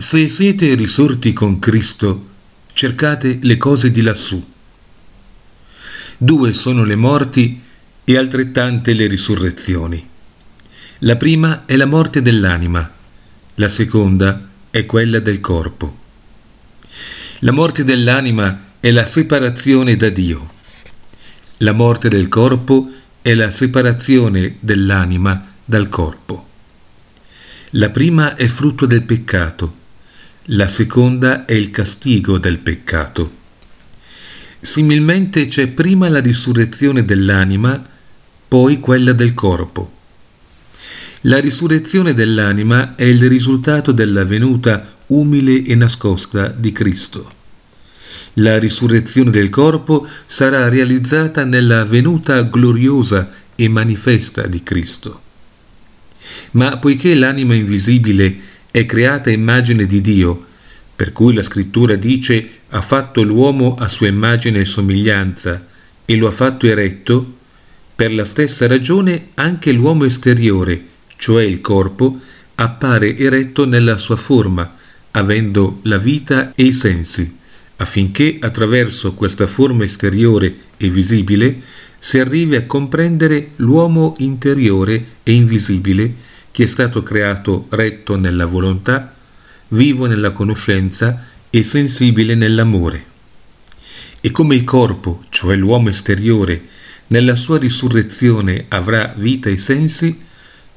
Se siete risorti con Cristo, cercate le cose di lassù. Due sono le morti e altrettante le risurrezioni. La prima è la morte dell'anima, la seconda è quella del corpo. La morte dell'anima è la separazione da Dio. La morte del corpo è la separazione dell'anima dal corpo. La prima è frutto del peccato, la seconda è il castigo del peccato. Similmente c'è prima la risurrezione dell'anima, poi quella del corpo. La risurrezione dell'anima è il risultato della venuta umile e nascosta di Cristo. La risurrezione del corpo sarà realizzata nella venuta gloriosa e manifesta di Cristo. Ma poiché l'anima invisibile è creata immagine di Dio, per cui la scrittura dice ha fatto l'uomo a sua immagine e somiglianza e lo ha fatto eretto, per la stessa ragione anche l'uomo esteriore, cioè il corpo, appare eretto nella sua forma, avendo la vita e i sensi, affinché attraverso questa forma esteriore e visibile si arrivi a comprendere l'uomo interiore e invisibile che è stato creato retto nella volontà, vivo nella conoscenza e sensibile nell'amore. E come il corpo, cioè l'uomo esteriore, nella sua risurrezione avrà vita e sensi,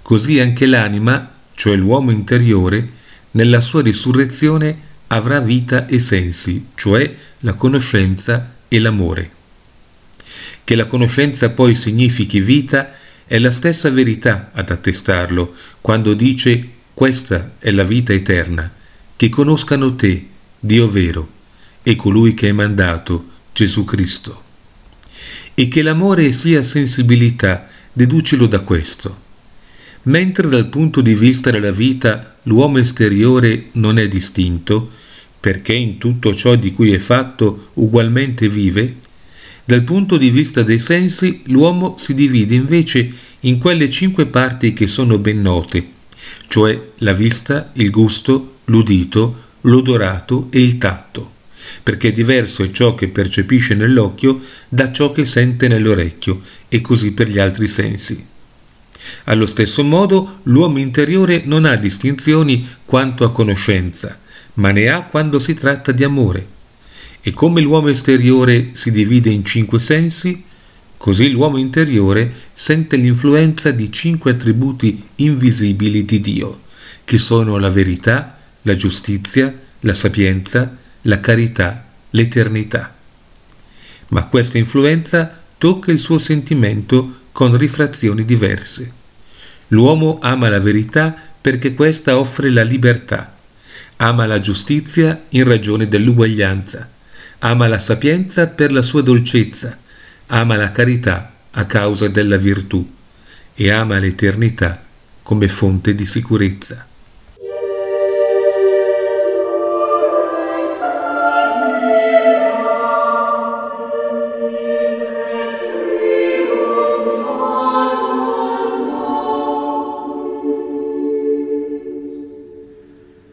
così anche l'anima, cioè l'uomo interiore, nella sua risurrezione avrà vita e sensi, cioè la conoscenza e l'amore. Che la conoscenza poi significhi vita è la stessa verità ad attestarlo quando dice questa è la vita eterna, che conoscano te, Dio vero, e colui che hai mandato, Gesù Cristo. E che l'amore sia sensibilità, deducilo da questo. Mentre dal punto di vista della vita l'uomo esteriore non è distinto, perché in tutto ciò di cui è fatto ugualmente vive, dal punto di vista dei sensi l'uomo si divide invece in quelle cinque parti che sono ben note, cioè la vista, il gusto, l'udito, l'odorato e il tatto, perché diverso è ciò che percepisce nell'occhio da ciò che sente nell'orecchio e così per gli altri sensi. Allo stesso modo l'uomo interiore non ha distinzioni quanto a conoscenza, ma ne ha quando si tratta di amore. E come l'uomo esteriore si divide in cinque sensi, così l'uomo interiore sente l'influenza di cinque attributi invisibili di Dio, che sono la verità, la giustizia, la sapienza, la carità, l'eternità. Ma questa influenza tocca il suo sentimento con rifrazioni diverse. L'uomo ama la verità perché questa offre la libertà, ama la giustizia in ragione dell'uguaglianza, ama la sapienza per la sua dolcezza, ama la carità a causa della virtù e ama l'eternità come fonte di sicurezza.